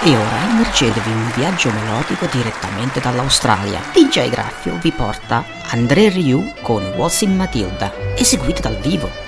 E ora immergetevi in un viaggio melodico direttamente dall'Australia. DJ Graffio vi porta André Ryu con Was in Matilda, eseguito dal vivo.